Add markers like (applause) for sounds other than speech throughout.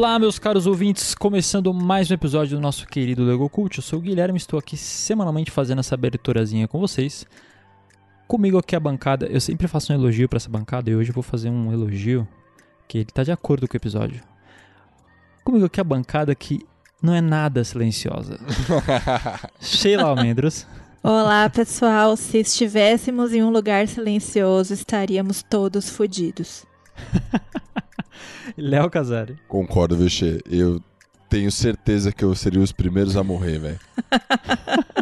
Olá, meus caros ouvintes, começando mais um episódio do nosso querido Lego Cult. Eu sou o Guilherme, estou aqui semanalmente fazendo essa aberturazinha com vocês. Comigo aqui a bancada, eu sempre faço um elogio para essa bancada e hoje eu vou fazer um elogio que ele tá de acordo com o episódio. Comigo aqui a bancada que não é nada silenciosa. (laughs) Sheila Almendros. Olá, pessoal. Se estivéssemos em um lugar silencioso, estaríamos todos fodidos. (laughs) Léo Casari. Concordo, viu, Che? Eu tenho certeza que eu seria os primeiros a morrer, velho. (laughs)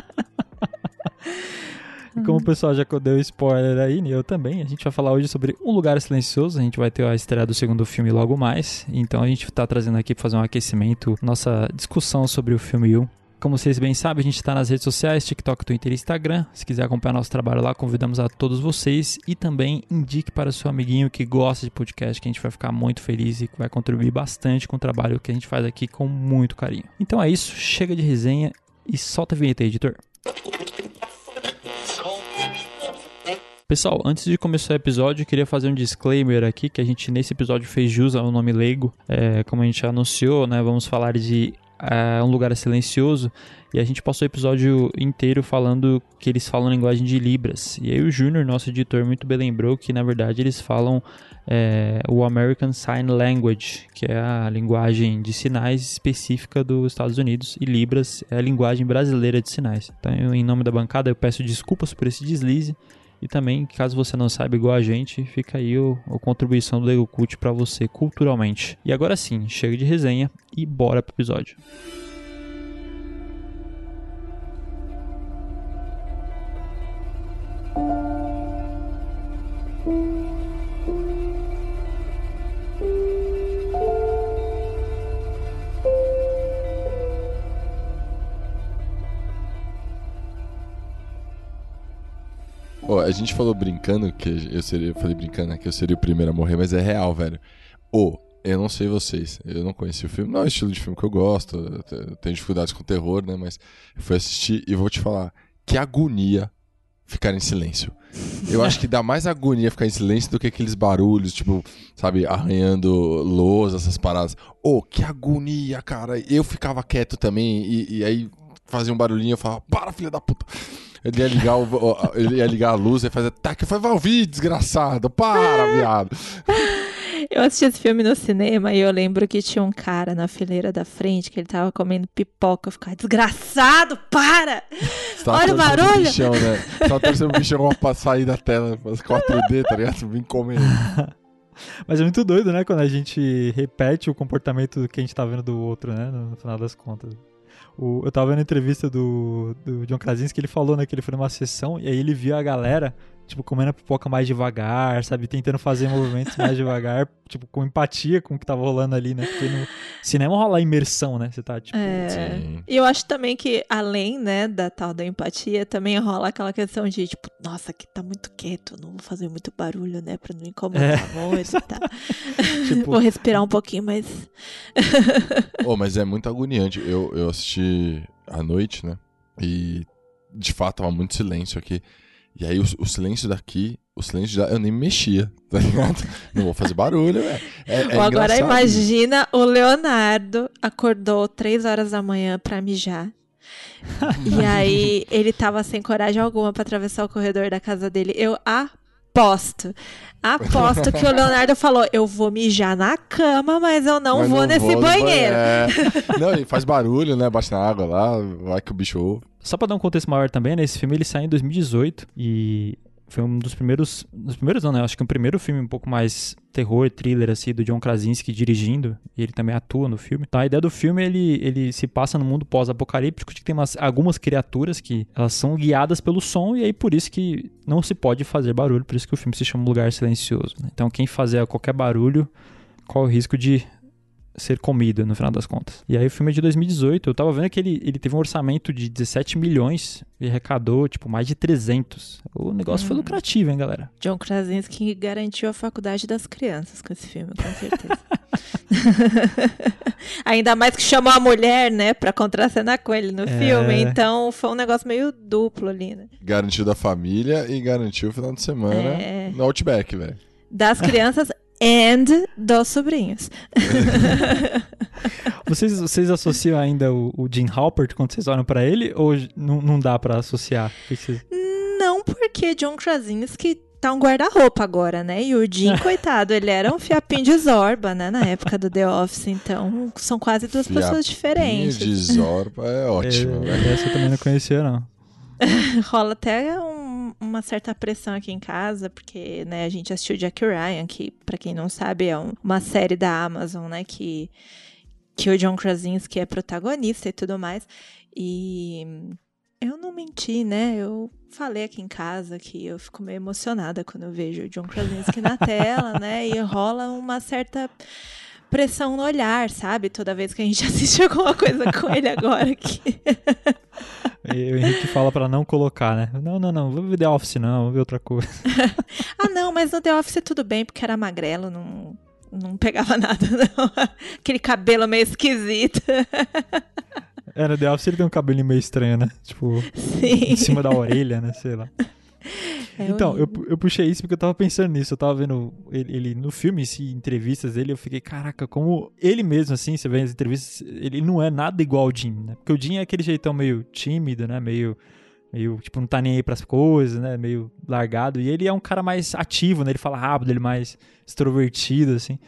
Como o pessoal já deu spoiler aí, eu também, a gente vai falar hoje sobre Um Lugar Silencioso. A gente vai ter a estreia do segundo filme logo mais. Então a gente tá trazendo aqui pra fazer um aquecimento, nossa discussão sobre o filme 1. Como vocês bem sabem, a gente está nas redes sociais, TikTok, Twitter e Instagram. Se quiser acompanhar nosso trabalho lá, convidamos a todos vocês. E também indique para o seu amiguinho que gosta de podcast, que a gente vai ficar muito feliz e vai contribuir bastante com o trabalho que a gente faz aqui com muito carinho. Então é isso, chega de resenha e solta a vinheta editor. Pessoal, antes de começar o episódio, eu queria fazer um disclaimer aqui, que a gente nesse episódio fez jus ao nome leigo. É, como a gente anunciou, né, vamos falar de é, Um Lugar Silencioso, e a gente passou o episódio inteiro falando que eles falam linguagem de Libras. E aí o Júnior, nosso editor, muito bem lembrou que na verdade eles falam é, o American Sign Language, que é a linguagem de sinais específica dos Estados Unidos, e Libras é a linguagem brasileira de sinais. Então, eu, em nome da bancada, eu peço desculpas por esse deslize. E também, caso você não saiba igual a gente, fica aí o, a contribuição do Lego Cult para você culturalmente. E agora sim, chega de resenha e bora pro episódio. Ó, a gente falou brincando que eu seria. Eu falei brincando né, que eu seria o primeiro a morrer, mas é real, velho. Ô, eu não sei vocês. Eu não conheci o filme. Não é o estilo de filme que eu gosto. Eu te- eu tenho dificuldades com terror, né? Mas eu fui assistir e vou te falar. Que agonia ficar em silêncio. Eu acho que dá mais agonia ficar em silêncio do que aqueles barulhos, tipo, sabe, arranhando lousa, essas paradas. Ô, que agonia, cara. Eu ficava quieto também e, e aí fazia um barulhinho e eu falava, para, filha da puta. Ele ia ligar, o, o- ele ia ligar a luz e fazia, tá, que foi, vai ouvir, desgraçado, para, (laughs) viado. Eu assisti esse filme no cinema e eu lembro que tinha um cara na fileira da frente que ele tava comendo pipoca. Eu ficava, desgraçado, para! Olha o barulho. Bichão, né? (laughs) Tava torcendo pro bichão pra sair da tela, as 4D, tá ligado? Vim comendo. (laughs) Mas é muito doido, né? Quando a gente repete o comportamento que a gente tá vendo do outro, né? No final das contas. O- eu tava vendo a entrevista do, do John Krasinski, ele falou, né, que ele foi numa sessão e aí ele viu a galera, tipo, comendo a pipoca mais devagar, sabe? Tentando fazer movimentos mais devagar, (laughs) tipo, com empatia com o que tava rolando ali, né? Porque no cinema rola imersão, né? Você tá, tipo... É. Sim. E eu acho também que, além, né, da tal da empatia, também rola aquela questão de, tipo, nossa, aqui tá muito quieto, não vou fazer muito barulho, né, pra não incomodar muito e tal. (laughs) Tipo- vou respirar um pouquinho, mas... Ô, mas é muito agoniante. Eu, eu assisti à noite, né? E de fato tava muito silêncio aqui. E aí o, o silêncio daqui, o silêncio já. Eu nem me mexia, (laughs) tá ligado? Não vou fazer barulho, velho. É, é agora imagina o Leonardo acordou três horas da manhã pra mijar. e (laughs) aí ele tava sem coragem alguma pra atravessar o corredor da casa dele. Eu aposto. Aposto que o Leonardo falou: Eu vou mijar na cama, mas eu não Mas vou nesse no banheiro. É. (laughs) Não, ele faz barulho, né? Bate na água lá, vai que o bicho ouve. Só pra dar um contexto maior também, né? Esse filme ele saiu em 2018 e foi um dos primeiros. Dos primeiros não, né? Acho que o primeiro filme um pouco mais terror, thriller, assim, do John Krasinski dirigindo. E ele também atua no filme. Então a ideia do filme ele, ele se passa no mundo pós-apocalíptico, que tem umas, algumas criaturas que elas são guiadas pelo som, e aí por isso que não se pode fazer barulho, por isso que o filme se chama Um Lugar Silencioso. né? Então quem fazer qualquer barulho, qual o risco de ser comido no final das contas. E aí o filme é de 2018, eu tava vendo que ele, ele teve um orçamento de 17 milhões e arrecadou, tipo, mais de 300. O negócio foi Hum. lucrativo, hein, galera? John Krasinski garantiu a faculdade das crianças com esse filme, com certeza. (laughs) Ainda mais que chamou a mulher, né, pra contracenar com ele no É. filme. Então foi um negócio meio duplo ali, né? Garantiu da família e garantiu o final de semana É. no Outback, velho. Das (laughs) crianças and dos sobrinhos. (laughs) Vocês, vocês associam ainda o, o Jim Halpert quando vocês olham pra ele? Ou não, não dá pra associar? Vocês- Não porque John Krasinski tá um guarda-roupa agora, né? E o Jim, (laughs) coitado, ele era um fiapinho de Zorba, né? Na época do The Office. Então, são quase duas pessoas diferentes. De Zorba é ótimo. É, essa eu também não conhecia, não. (laughs) Rola até um- uma certa pressão aqui em casa, porque, né, a gente assistiu Jack Ryan, que, pra quem não sabe, é um- uma série da Amazon, né, que, que o John Krasinski é protagonista e tudo mais. E eu não menti, né, eu falei aqui em casa que eu fico meio emocionada quando eu vejo o John Krasinski na tela, né, e rola uma certa pressão no olhar, sabe? Toda vez que a gente (laughs) assiste alguma coisa com ele agora aqui. E o Henrique fala pra não colocar, né? Não, não, não, vou ver The Office não, vou ver outra coisa. (laughs) Ah, não, mas no The Office tudo bem, porque era magrelo, não, não pegava nada, (laughs) não. Aquele cabelo meio esquisito. É, no The Office ele tem um cabelo meio estranho, né? Tipo, Sim. em cima da orelha, né? Sei lá. É então, eu, eu puxei isso porque eu tava pensando nisso. Eu tava vendo ele, ele no filme, se entrevistas dele, eu fiquei, caraca, como ele mesmo, assim, você vê as entrevistas, ele não é nada igual ao Jim, né? Porque o Jim é aquele jeitão meio tímido, né? Meio, meio tipo, não tá nem aí pras coisas, né? Meio largado. E ele é um cara mais ativo, né? Ele fala rápido, ele é mais extrovertido, assim.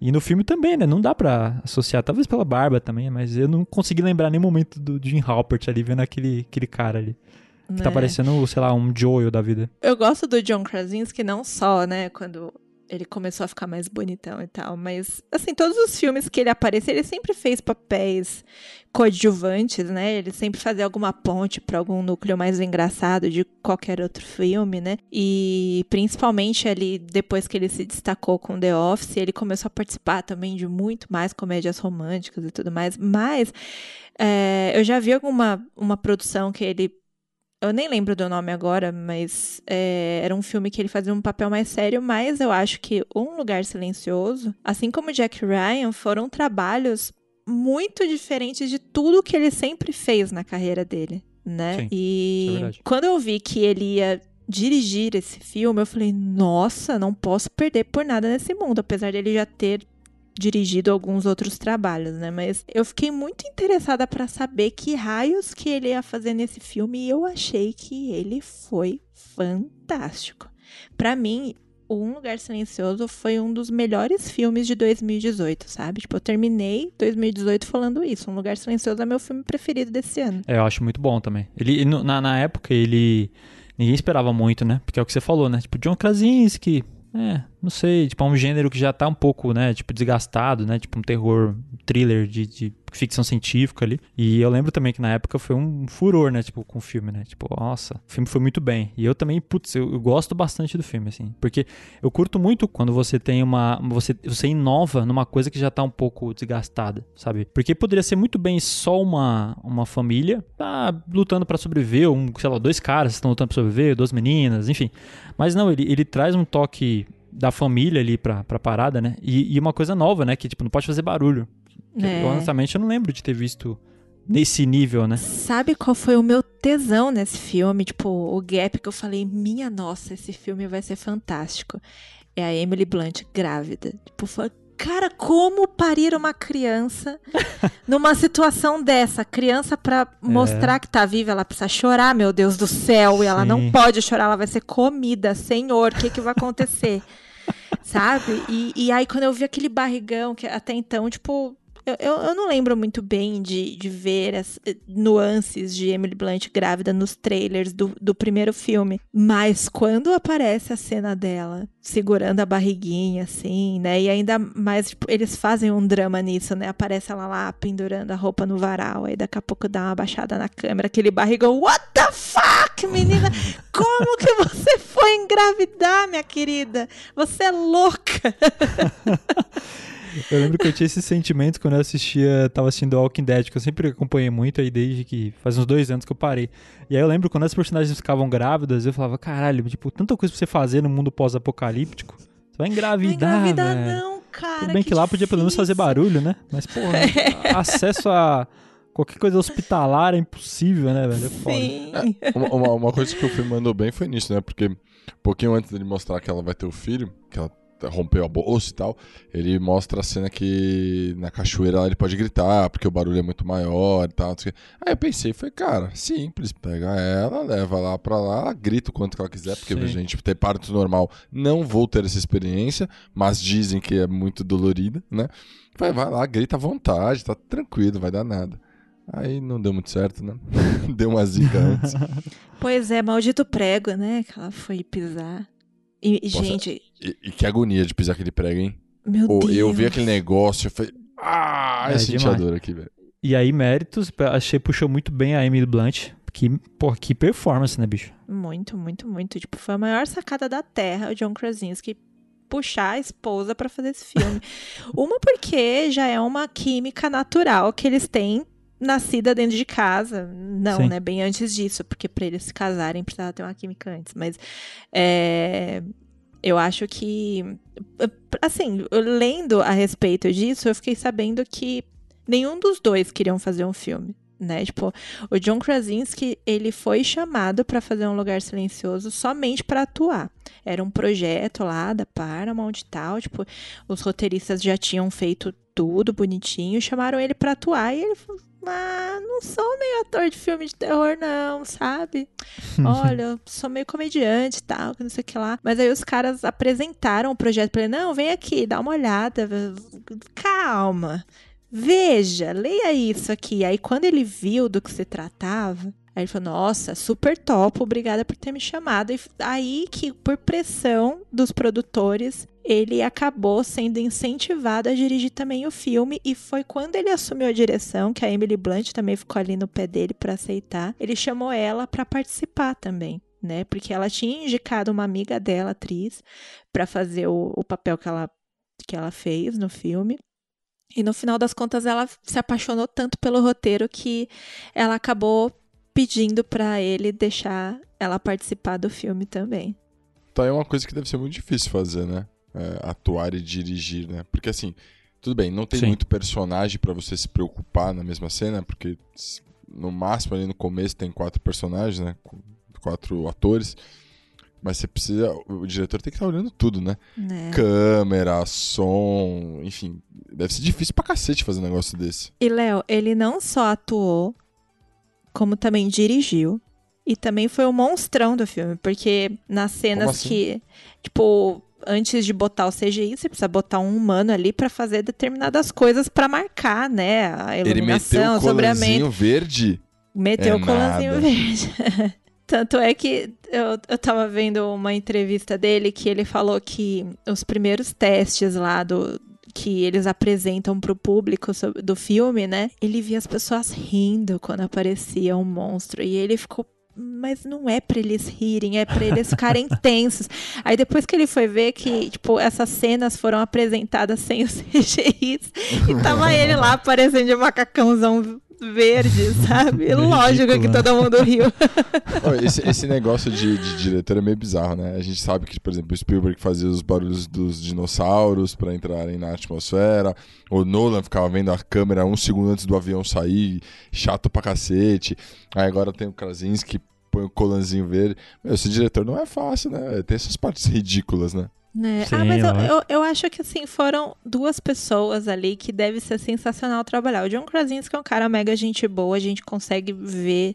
E no filme também, né? Não dá pra associar, talvez pela barba também, mas eu não consegui lembrar nenhum momento do Jim Halpert ali, vendo aquele, aquele cara ali. Que tá Né? parecendo, sei lá, um Joel da vida. Eu gosto do John Krasinski não só, né, quando ele começou a ficar mais bonitão e tal, mas, assim, todos os filmes que ele apareceu, ele sempre fez papéis coadjuvantes, né? Ele sempre fazia alguma ponte pra algum núcleo mais engraçado de qualquer outro filme, né? E principalmente ali depois que ele se destacou com The Office, ele começou a participar também de muito mais comédias românticas e tudo mais. Mas é, eu já vi alguma uma produção que ele eu nem lembro do nome agora, mas é, era um filme que ele fazia um papel mais sério, mas eu acho que Um Lugar Silencioso, assim como Jack Ryan, foram trabalhos muito diferentes de tudo que ele sempre fez na carreira dele, né? Sim, é e verdade. quando eu vi que ele ia dirigir esse filme, eu falei, nossa, não posso perder por nada nesse mundo, apesar dele já ter dirigido alguns outros trabalhos, né? Mas eu fiquei muito interessada pra saber que raios que ele ia fazer nesse filme e eu achei que ele foi fantástico. Pra mim, o Um Lugar Silencioso foi um dos melhores filmes de 2018, sabe? Tipo, eu terminei 2018 falando isso. Um Lugar Silencioso é meu filme preferido desse ano. É, eu acho muito bom também. Ele, na, na época, ele. Ninguém esperava muito, né? Porque é o que você falou, né? Tipo, John Krasinski. É, não sei. Tipo, é um gênero que já tá um pouco, né? Tipo, desgastado, né? Tipo, um terror, thriller de, de ficção científica ali. E eu lembro também que na época foi um furor, né? Tipo, com o filme, né? Tipo, nossa, o filme foi muito bem. E eu também, putz, eu, eu gosto bastante do filme, assim. Porque eu curto muito quando você tem uma. Você, você inova numa coisa que já tá um pouco desgastada, sabe? Porque poderia ser muito bem só uma, uma família tá lutando pra sobreviver, um, sei lá, dois caras estão lutando pra sobreviver, duas meninas, enfim. Mas não, ele, ele traz um toque da família ali pra, pra parada, né? E, e uma coisa nova, né? Que, tipo, não pode fazer barulho. É. Honestamente, eu não lembro de ter visto nesse nível, né? Sabe qual foi o meu tesão nesse filme? Tipo, o gap que eu falei, minha nossa, esse filme vai ser fantástico. É a Emily Blunt grávida. Tipo, foi, cara, como parir uma criança (laughs) numa situação dessa? Criança pra mostrar que tá viva, ela precisa chorar, meu Deus do céu, e ela Sim. não pode chorar, ela vai ser comida, senhor, o que que vai acontecer? (laughs) Sabe? E, e aí, quando eu vi aquele barrigão, que até então, tipo, eu, eu, eu não lembro muito bem de, de ver as eh, nuances de Emily Blunt grávida nos trailers do, do primeiro filme. Mas quando aparece a cena dela segurando a barriguinha, assim, né? E ainda mais, tipo, eles fazem um drama nisso, né? Aparece ela lá pendurando a roupa no varal, aí daqui a pouco dá uma baixada na câmera, aquele barrigão. What the fuck, menina? Como que você foi engravidar, minha querida? Você é louca! (laughs) Eu lembro que eu tinha esse sentimento quando eu assistia, tava assistindo Walking Dead, que eu sempre acompanhei muito aí desde que faz uns dois anos que eu parei. E aí eu lembro quando as personagens ficavam grávidas, eu falava, caralho, tipo, tanta coisa pra você fazer no mundo pós-apocalíptico. Você vai engravidar, Não engravidar, velho. não, cara. Tudo bem que, lá podia pelo menos fazer difícil. barulho, né? Mas, porra, (laughs) acesso a qualquer coisa hospitalar é impossível, né, velho? É foda. Sim. Uma, uma- uma coisa que o filme mandou bem foi nisso, né? Porque um pouquinho antes dele mostrar que ela vai ter o filho, que ela rompeu a bolsa e tal, ele mostra a cena que na cachoeira ele pode gritar, porque o barulho é muito maior e tal. Aí eu pensei, foi, cara, simples, pega ela, leva lá pra lá, ela grita o quanto que ela quiser, porque Sim. gente, ter parto normal, não vou ter essa experiência, mas dizem que é muito dolorida, né? Vai, vai lá, grita à vontade, tá tranquilo, vai dar nada. Aí não deu muito certo, né? (laughs) deu uma zica antes. (laughs) Pois é, maldito prego, né? Que ela foi pisar. E, e, gente, E, e que agonia de pisar aquele prego, hein? meu Ô, Deus. eu vi aquele negócio, eu falei. Ah, É eu senti a demais. dor aqui, velho. E aí, méritos, achei puxou muito bem a Emily Blunt. Que, pô, que performance, né, bicho? Muito, muito, muito. Tipo, foi a maior sacada da Terra, o John Krasinski puxar a esposa pra fazer esse filme. (laughs) uma porque já é uma química natural que eles têm nascida dentro de casa. Não, Sim. né? Bem antes disso, porque pra eles se casarem precisava ter uma química antes. Mas é, eu acho que, assim, lendo a respeito disso, eu fiquei sabendo que nenhum dos dois queriam fazer um filme. Né? Tipo, o John Krasinski, ele foi chamado pra fazer um lugar silencioso somente pra atuar. Era um projeto lá da Paramount e tal, tipo, os roteiristas já tinham feito tudo bonitinho, chamaram ele pra atuar e ele "Ah, não sou meio ator de filme de terror não, sabe? (laughs) Olha, eu sou meio comediante e tal, que não sei o que lá. Mas aí os caras apresentaram o projeto pra ele: "Não, vem aqui, dá uma olhada. Calma. Veja, leia isso aqui. Aí quando ele viu do que se tratava, aí ele falou: Nossa, super top, obrigada por ter me chamado. E aí que, por pressão dos produtores, ele acabou sendo incentivado a dirigir também o filme. E foi quando ele assumiu a direção, que a Emily Blunt também ficou ali no pé dele para aceitar. Ele chamou ela para participar também. Né? Porque ela tinha indicado uma amiga dela, atriz, para fazer o, o papel que ela, que ela fez no filme. E no final das contas ela se apaixonou tanto pelo roteiro que ela acabou pedindo pra ele deixar ela participar do filme também. Então é uma coisa que deve ser muito difícil fazer, né? É, atuar e dirigir, né? Porque assim, tudo bem, não tem Sim. muito personagem pra você se preocupar na mesma cena, porque no máximo ali no começo tem quatro personagens, né? Quatro atores. Mas você precisa. O diretor tem que estar olhando tudo, né? Né? Câmera, som, enfim. Deve ser difícil pra cacete fazer um negócio desse. E Léo, ele não só atuou, como também dirigiu. E também foi o monstrão do filme, porque nas cenas assim? que, tipo, antes de botar o CGI, você precisa botar um humano ali pra fazer determinadas coisas pra marcar, né? A Ele meteu iluminação, o colanzinho verde. Meteu É o colanzinho nada. verde. (laughs) Tanto é que eu, eu tava vendo uma entrevista dele que ele falou que os primeiros testes lá do que eles apresentam pro público do filme, né? Ele via as pessoas rindo quando aparecia um monstro e ele ficou mas não é pra eles rirem, é pra eles ficarem (laughs) tensos. Aí depois que ele foi ver que, tipo, essas cenas foram apresentadas sem os (laughs) CGIs e tava ele lá aparecendo de macacãozão verde, (laughs) sabe? Lógico que todo mundo riu. (laughs) Esse, esse negócio de, de diretor é meio bizarro, né? A gente sabe que, por exemplo, o Spielberg fazia os barulhos dos dinossauros pra entrarem na atmosfera. O Nolan ficava vendo a câmera um segundo antes do avião sair, chato pra cacete. Aí agora tem o Krasinski, põe o colanzinho verde. Meu, esse diretor não é fácil, né? Tem essas partes ridículas, né? Né? Sim, ah, mas eu, eu, eu acho que assim, foram duas pessoas ali que deve ser sensacional trabalhar. O John Krasinski é um cara mega gente boa, a gente consegue ver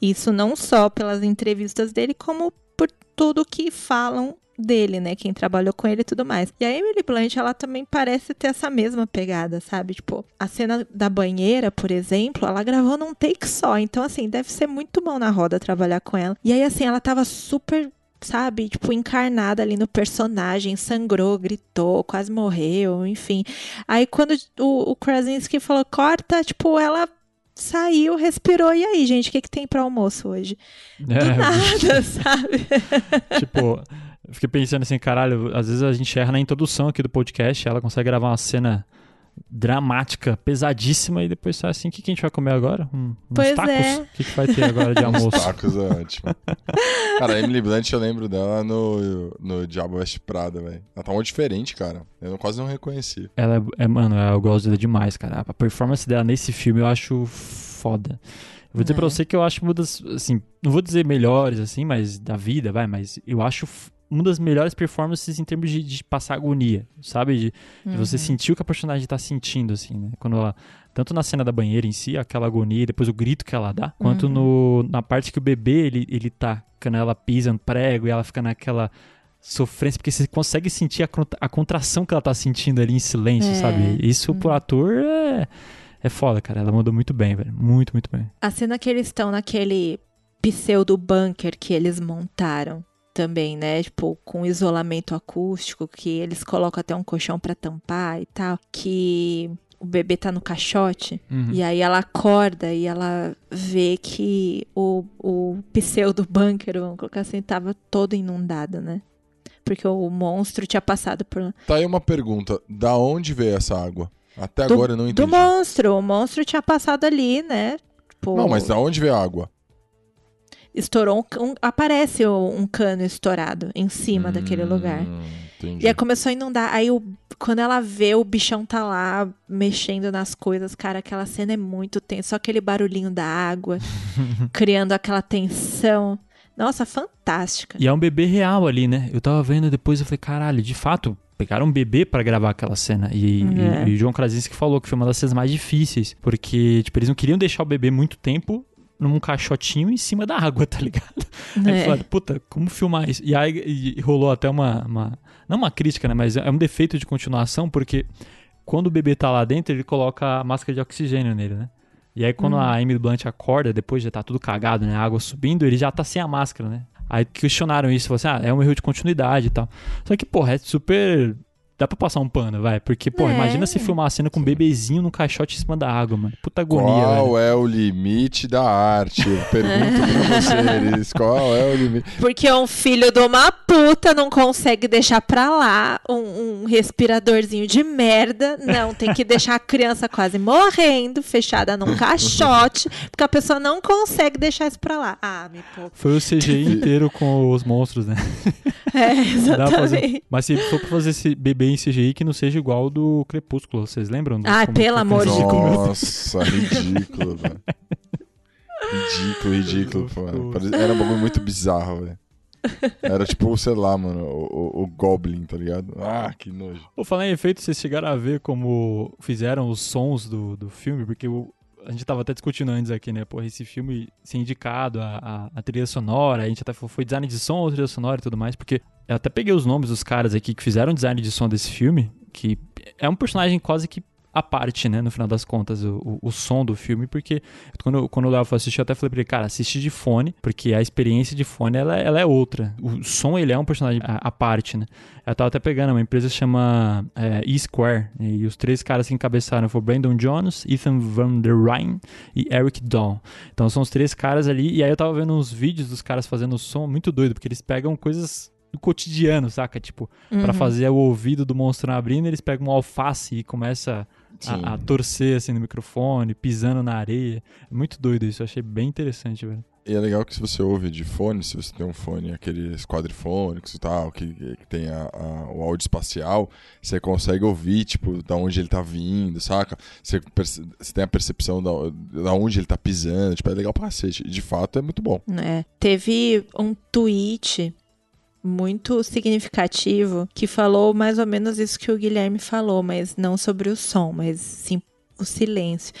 isso não só pelas entrevistas dele, como por tudo que falam dele, né? Quem trabalhou com ele e tudo mais. E a Emily Blunt, ela também parece ter essa mesma pegada, sabe? Tipo, a cena da banheira, por exemplo, ela gravou num take só. Então, assim, deve ser muito bom na roda trabalhar com ela. E aí, assim, ela tava super sabe, tipo, encarnada ali no personagem, sangrou, gritou, quase morreu, enfim. Aí quando o, o Krasinski falou, corta, tipo, ela saiu, respirou, e aí, gente, o que, que tem pra almoço hoje? Do (laughs) É, nada, sabe? (laughs) tipo, eu fiquei pensando assim, caralho, às vezes a gente erra na introdução aqui do podcast, ela consegue gravar uma cena dramática, pesadíssima, e depois sai assim, o que, que a gente vai comer agora? Um, uns Pois tacos? é. O que, que vai ter agora de almoço? Os tacos é ótimo. (laughs) Cara, a Emily Blunt, eu lembro dela no, no Diabo Veste Prada, velho. Ela tá muito diferente, cara. Eu quase não reconheci. Ela é, é- mano, eu gosto dela demais, cara. A performance dela nesse filme eu acho foda. Eu vou dizer pra É. você que eu acho uma das, assim, não vou dizer melhores, assim, mas da vida, vai, mas eu acho uma das melhores performances em termos de, de passar agonia, sabe? De, de você Uhum. sentir o que a personagem tá sentindo, assim, né? Quando ela, tanto na cena da banheira em si, aquela agonia, e depois o grito que ela dá, quanto Uhum. no, na parte que o bebê, ele, ele tá, quando ela pisa no prego e ela fica naquela sofrência, porque você consegue sentir a, a contração que ela tá sentindo ali em silêncio, É. sabe? Isso pro Uhum. ator é, é foda, cara. Ela mandou muito bem, velho. Muito, muito bem. A cena que eles estão naquele pseudo bunker que eles montaram também, né? Tipo, com isolamento acústico, que eles colocam até um colchão pra tampar e tal. Que o bebê tá no caixote. Uhum. E aí ela acorda e ela vê que o, o pseudo bunker, vamos colocar assim, tava todo inundado, né? Porque o monstro tinha passado por lá. Tá aí uma pergunta. Da onde veio essa água? Até Do- agora eu não Do entendi. monstro. O monstro tinha passado ali, né? Tipo, Não, mas da onde veio a água? Estourou um, um- aparece um cano estourado em cima daquele lugar. Hum, Entendi. E aí começou a inundar. Aí o- quando ela vê o bichão tá lá mexendo nas coisas, cara, aquela cena é muito tensa. Só aquele barulhinho da água, (laughs) criando aquela tensão. Nossa, fantástica. E é um bebê real ali, né? Eu tava vendo depois, eu falei, caralho, de fato, pegaram um bebê pra gravar aquela cena. E, É. e, e o João Krasinski falou que foi uma das cenas mais difíceis. Porque, tipo, eles não queriam deixar o bebê muito tempo num caixotinho em cima da água, tá ligado? Aí É. falaram, puta, como filmar isso? E aí e rolou até uma, uma- Não uma crítica, né? Mas é um defeito de continuação, porque quando o bebê tá lá dentro, ele coloca a máscara de oxigênio nele, né? E aí quando a Emily Blunt acorda, depois já tá tudo cagado, né? A água subindo, ele já tá sem a máscara, né? Aí questionaram isso, falaram assim, ah, é um erro de continuidade e tal. Só que, porra, é super... Dá pra passar um pano, vai. Porque, porra, É. imagina se filmar a cena com um bebezinho num caixote em cima da água, mano. Puta agonia, Qual velho. é o limite da arte? Eu pergunto pra (laughs) vocês. Qual é o limite? Porque um filho de uma puta não consegue deixar pra lá um, um respiradorzinho de merda. Não, tem que deixar a criança quase morrendo, fechada num caixote, porque a pessoa não consegue deixar isso pra lá. Ah, me poupa. Foi o CGI (laughs) inteiro com os monstros, né? É, pra fazer. exatamente. Mas se for pra fazer esse bebê em CGI, que não seja igual ao do Crepúsculo, vocês lembram? do- Ai, como pelo amor de comeu? Nossa, ridículo, velho. Ridículo, ridículo. Pare- Era um bagulho muito bizarro, velho. Era tipo, sei lá, mano, o, o- o Goblin, tá ligado? Ah, que nojo. Vou falar em efeito, vocês chegaram a ver como fizeram os sons do, do filme, porque o- a gente tava até discutindo antes aqui, né? Porra, esse filme ser indicado a, a, a trilha sonora, a gente até foi, foi design de som ou trilha sonora e tudo mais, porque eu até peguei os nomes dos caras aqui que fizeram design de som desse filme, que é um personagem quase que à parte, né, no final das contas, o, o, o som do filme, porque quando, quando o Léo foi assistir, eu até falei pra ele, cara, assiste de fone, porque a experiência de fone, ela, ela é outra. O som, ele é um personagem à, à parte, né? Eu tava até pegando, uma empresa chama é, E-Square, e os três caras que encabeçaram foram Brandon Jones, Ethan Van der Rijn e Eric Dawn. Então são os três caras ali, e aí eu tava vendo uns vídeos dos caras fazendo som muito doido, porque eles pegam coisas do cotidiano, saca? Tipo, pra Uhum. fazer o ouvido do monstro abrindo, eles pegam um alface e começa a, a torcer assim no microfone, pisando na areia. É muito doido isso, eu achei bem interessante, velho. E é legal que se você ouve de fone, se você tem um fone, aqueles quadrifônicos e tal, que, que tem a- a- o áudio espacial, você consegue ouvir, tipo, da onde ele tá vindo, saca? Você, você tem a percepção da, da onde ele tá pisando, tipo, é legal pra cacete. De fato é muito bom. É. Teve um tweet muito significativo que falou mais ou menos isso que o Guilherme falou, mas não sobre o som, mas sim o silêncio.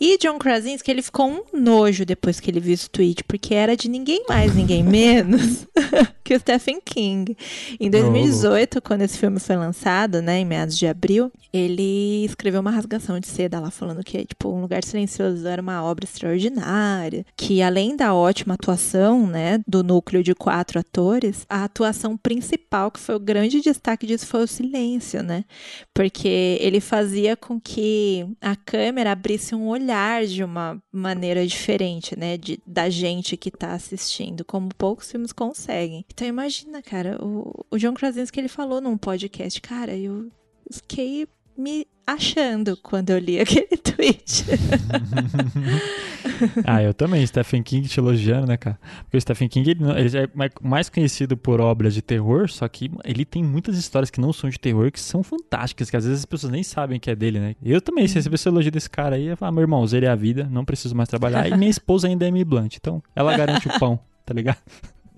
E John Krasinski, ele ficou um nojo depois que ele viu esse tweet, porque era de ninguém mais, ninguém (laughs) menos (laughs) que o Stephen King. Em 2018, quando esse filme foi lançado, né, em meados de abril, ele escreveu uma rasgação de seda lá falando que, tipo, Um Lugar Silencioso era uma obra extraordinária, que além da ótima atuação, né, do núcleo de quatro atores, a atuação principal, que foi o grande destaque disso, foi o silêncio, né? Porque ele fazia com que a câmera abrisse um olhar de uma maneira diferente, né, de, da gente que tá assistindo, como poucos filmes conseguem. Então imagina, cara, o, o John Krasinski ele falou num podcast, cara, eu fiquei me achando quando eu li (laughs) aquele tweet. (laughs) ah, eu também. Stephen King te elogiando, né, cara? Porque o Stephen King ele, ele é mais conhecido por obras de terror, só que ele tem muitas histórias que não são de terror que são fantásticas, que às vezes as pessoas nem sabem que é dele, né? Eu também, se receber esse elogio desse cara aí, eu falo, ah, meu irmão, zerei a vida, não preciso mais trabalhar. E minha esposa ainda é Amy Blunt, então ela garante o pão, tá ligado?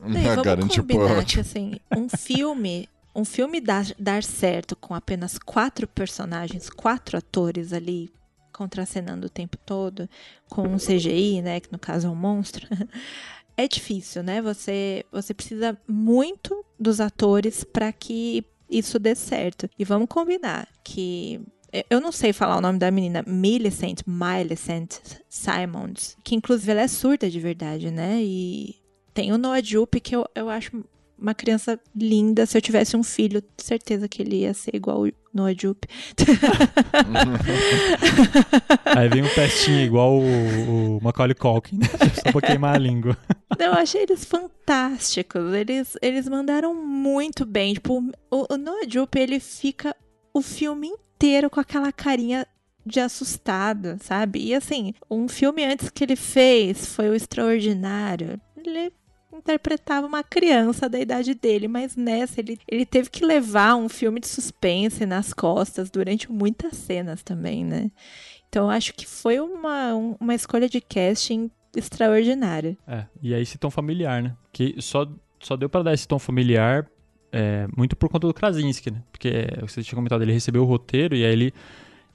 Não, garante o pão. Que, assim, um filme um filme dar, dar certo com apenas quatro personagens, quatro atores ali contracenando o tempo todo, com um CGI, né, que no caso é um monstro, (laughs) é difícil, né? Você, você precisa muito dos atores para que isso dê certo. E vamos combinar que eu não sei falar o nome da menina, Millicent, Millicent Simons, que inclusive ela é surda de verdade, né? E tem o Noah Jupe, que eu, eu acho uma criança linda. Se eu tivesse um filho, certeza que ele ia ser igual o Noah Jupe. (laughs) Aí vem um pestinho igual o, o Macaulay Culkin, né? (laughs) só pra queimar a língua. Eu achei eles fantásticos. Eles, eles mandaram muito bem. Tipo, o, o Noah Jupe, ele fica o filme inteiro com aquela carinha de assustado, sabe? E assim, um filme antes que ele fez foi o Extraordinário. Ele interpretava uma criança da idade dele, mas nessa ele, ele teve que levar um filme de suspense nas costas durante muitas cenas também, né? Então acho que foi uma, uma escolha de casting extraordinária. É, e aí esse tom familiar, né? Que só, só deu para dar esse tom familiar é, muito por conta do Krasinski, né? Porque você tinha comentado, ele recebeu o roteiro e aí ele,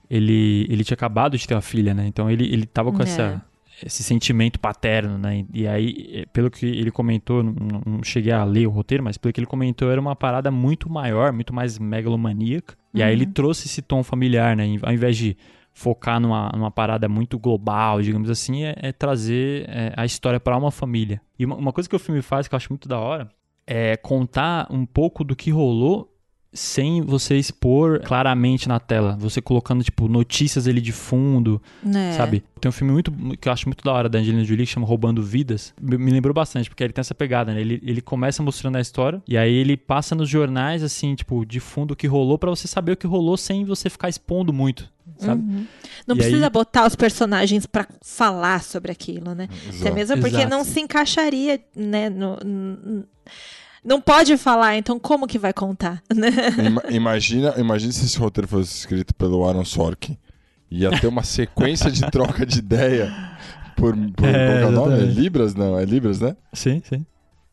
ele, ele tinha acabado de ter uma filha, né? Então ele, ele tava com é. essa esse sentimento paterno, né? E aí, eh, pelo que ele comentou, não, não, cheguei a ler o roteiro, mas pelo que ele comentou, era uma parada muito maior, muito mais megalomaníaca. E aí ele uhum. trouxe esse tom familiar, né? Ao invés de focar numa, numa parada muito global, digamos assim, é, é trazer é, a história para uma família. E uma, uma coisa que o filme faz que eu acho muito da hora é contar um pouco do que rolou sem você expor claramente na tela. Você colocando, tipo, notícias ali de fundo, é. sabe? Tem um filme muito que eu acho muito da hora da Angelina Jolie que chama Roubando Vidas. Me lembrou bastante, porque ele tem essa pegada, né? Ele, ele começa mostrando a história e aí ele passa nos jornais, assim, tipo, de fundo o que rolou para você saber o que rolou sem você ficar expondo muito. Sabe? Uhum. Não e precisa aí... botar os personagens para falar sobre aquilo, né? Exato. Até mesmo porque Exato. não se encaixaria, né? No, no não pode falar, então como que vai contar? (laughs) imagina, imagina se esse roteiro fosse escrito pelo Aaron Sorkin. Ia ter uma sequência de troca de ideia por, por é, qual é nome? É Libras? Não, é Libras, né? Sim, sim.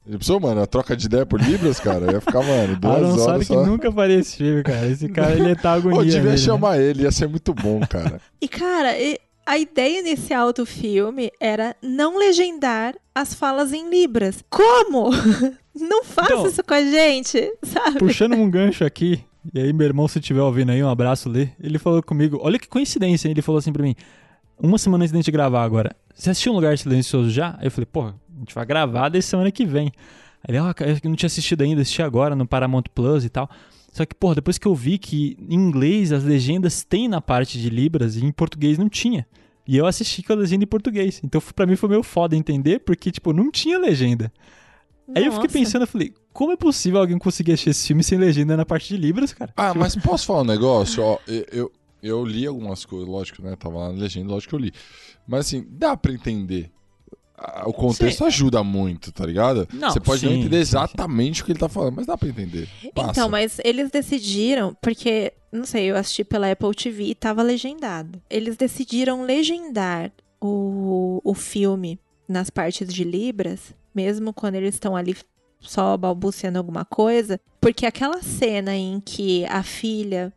Já pensou, mano, a troca de ideia por Libras, cara? Ia ficar, mano, duas Aaron horas só. que nunca faria esse filme, cara. Esse cara, ele tá (laughs) agonia. Pô, devia mesmo. chamar ele, ia ser muito bom, cara. e, cara, a ideia inicial do filme era não legendar as falas em Libras. Como? (laughs) Não faça então, isso com a gente, sabe? Puxando um gancho aqui, e aí meu irmão, se estiver ouvindo aí, um abraço Lê. Ele falou comigo, olha que coincidência, ele falou assim pra mim, uma semana antes de a gente gravar agora, você assistiu Um Lugar Silencioso já? Aí eu falei, pô, a gente vai gravar desde semana que vem. Aí ele, ah, eu não tinha assistido ainda, assisti agora no Paramount Plus e tal. Só que, pô, depois que eu vi que em inglês as legendas tem na parte de Libras e em português não tinha. E eu assisti com a legenda em português. Então, para mim foi meio foda entender, porque, tipo, não tinha legenda. Nossa. Aí eu fiquei pensando, eu falei, como é possível alguém conseguir assistir esse filme sem legenda na parte de Libras, cara? Ah, tipo... mas (laughs) posso falar um negócio? Ó, eu, eu, eu li algumas coisas, lógico, né? Tava lá na legenda, lógico que eu li. Mas assim, dá pra entender o contexto sim. ajuda muito, tá ligado? Não, Você pode sim, não entender exatamente sim, o que ele tá falando, mas dá pra entender. Passa. Então, mas eles decidiram, porque, não sei, eu assisti pela Apple TV e tava legendado. Eles decidiram legendar o, o filme nas partes de Libras, mesmo quando eles estão ali só balbuciando alguma coisa, porque aquela cena em que a filha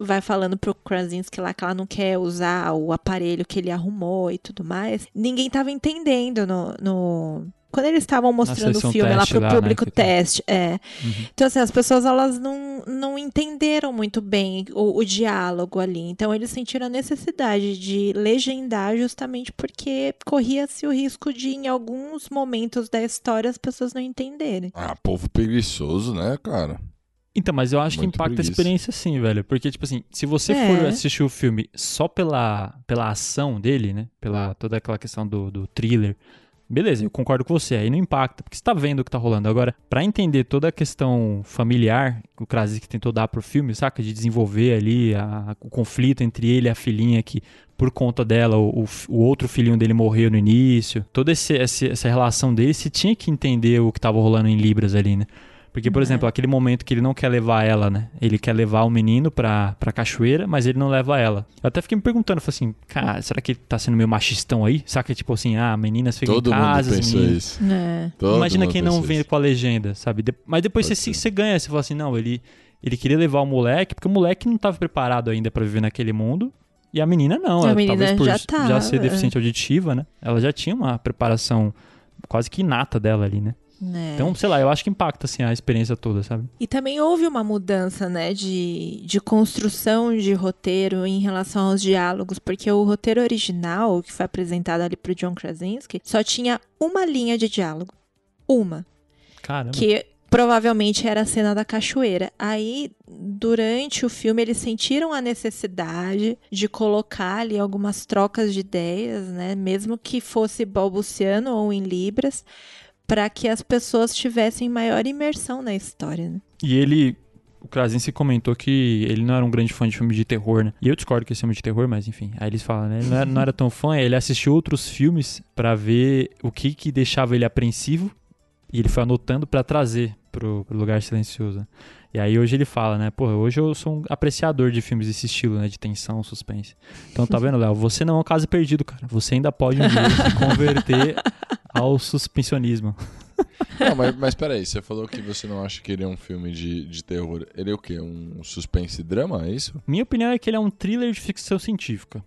vai falando pro Krasinski lá que ela não quer usar o aparelho que ele arrumou e tudo mais. Ninguém tava entendendo no, no... Quando eles estavam mostrando o filme lá pro lá, né, público né, teste, é. Uhum. Então, assim, as pessoas, elas não, não entenderam muito bem o, o diálogo ali. Então, eles sentiram a necessidade de legendar justamente porque corria-se o risco de, em alguns momentos da história, as pessoas não entenderem. Ah, povo preguiçoso, né, cara? Então, mas eu acho Muito que impacta preguiça. a experiência sim, velho. Porque, tipo assim, se você é. for assistir o filme só pela, pela ação dele, né? Pela toda aquela questão do, do thriller, Beleza, eu concordo com você, aí não impacta, porque você tá vendo o que tá rolando. Agora, para entender toda a questão familiar que o Krasinski tentou dar pro filme, saca? De desenvolver ali a, o conflito entre ele e a filhinha que, por conta dela, o, o outro filhinho dele morreu no início. Toda esse, essa relação dele, você tinha que entender o que tava rolando em Libras ali, né? Porque, por exemplo, aquele momento que ele não quer levar ela, né? Ele quer levar o menino pra, pra cachoeira, mas ele não leva ela. Eu até fiquei me perguntando, falei assim, cara, será que ele tá sendo meio machistão aí? Saca, tipo assim, ah, meninas ficam Todo em casa, mundo meninos... isso. É. Todo Imagina mundo quem não isso. com a legenda, sabe? De- Mas depois você, ser. você ganha, você fala assim, não, ele, ele queria levar o moleque, porque o moleque não tava preparado ainda pra viver naquele mundo. E a menina não, A ela, menina talvez por já já ser é. deficiente auditiva, né? Ela já tinha uma preparação quase que inata dela ali, né? É. Então, sei lá, eu acho que impacta assim a experiência toda, sabe? E também houve uma mudança, né, de, de construção de roteiro em relação aos diálogos, porque o roteiro original, que foi apresentado ali pro John Krasinski, só tinha uma linha de diálogo. Uma. Caramba. Que provavelmente era a cena da cachoeira. Aí, durante o filme, eles sentiram a necessidade de colocar ali algumas trocas de ideias, né? Mesmo que fosse balbuciano ou em libras, para que as pessoas tivessem maior imersão na história, né? E ele, o Krasinski comentou que ele não era um grande fã de filme de terror, né? E eu discordo que esse filme de terror, mas enfim. Aí eles falam, né? Ele não era, não era tão fã, ele assistiu outros filmes pra ver o que que deixava ele apreensivo e ele foi anotando pra trazer pro, pro Lugar Silencioso. E aí hoje ele fala, né? Pô, hoje eu sou um apreciador de filmes desse estilo, né? De tensão, suspense. Então tá vendo, Léo? Você não é um caso perdido, cara. Você ainda pode um dia (laughs) se converter ao suspensionismo. (laughs) Não, mas, mas peraí, você falou que você não acha que ele é um filme de, de terror. Ele é o quê? Um suspense drama, é isso? Minha opinião é que ele é um thriller de ficção científica.